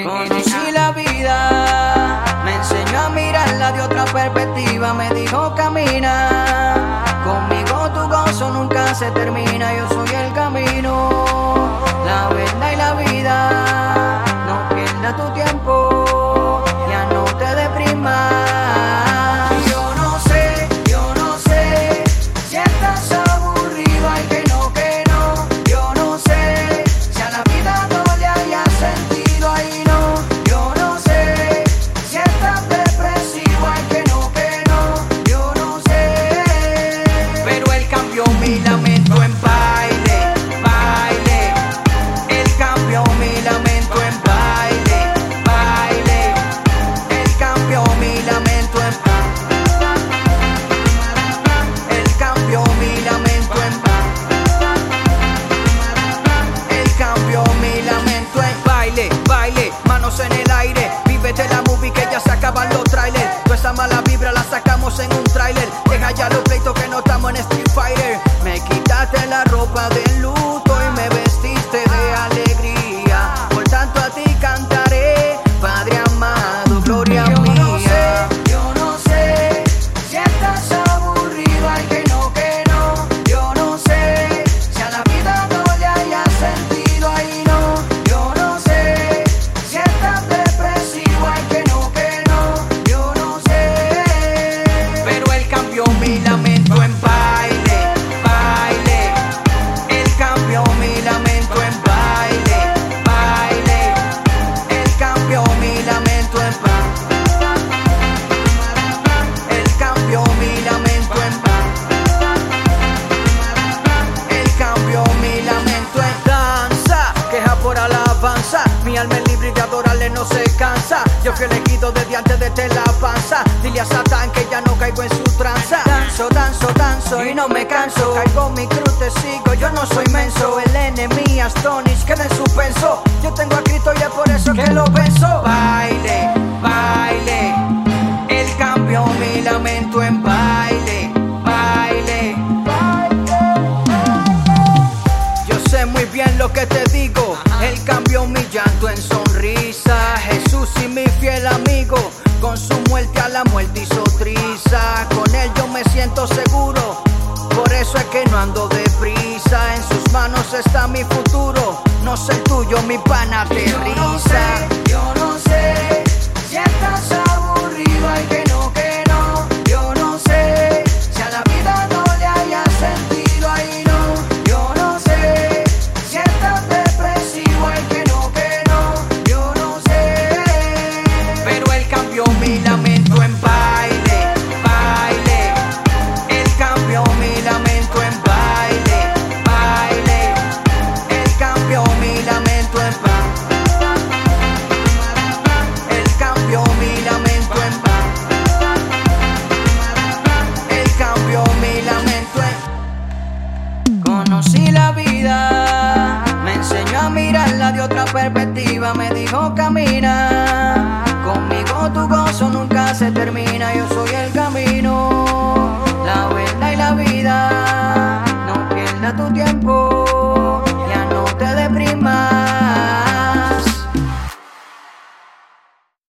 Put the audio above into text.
Conocí la vida, me enseñó a mirarla de otra perspectiva, me dijo camina, conmigo tu gozo nunca se termina. tráiler Deja ya los pleitos que no estamos en Street Fighter. Yo fui elegido desde antes de te la panza. Dile a Satán que ya no caigo en su tranza. Danzo, danzo, danzo y no me canso. Caigo mi cruz, te sigo, yo no soy menso. El enemigo Astonish queda en suspenso. Yo tengo a Cristo y es por eso que lo penso. Baile, baile. Él cambió mi lamento en baile, baile. Yo sé muy bien lo que te digo. Él cambió mi llanto en sonrisa. Y mi fiel amigo. Con su muerte a la muerte hizo triza. Con él yo me siento seguro. Por eso es que no ando deprisa. En sus manos está mi futuro. No sé el tuyo, mi pana no risa. Dijo camina, conmigo tu gozo nunca se termina, yo soy el camino, la verdad y la vida, no pierdas tu tiempo,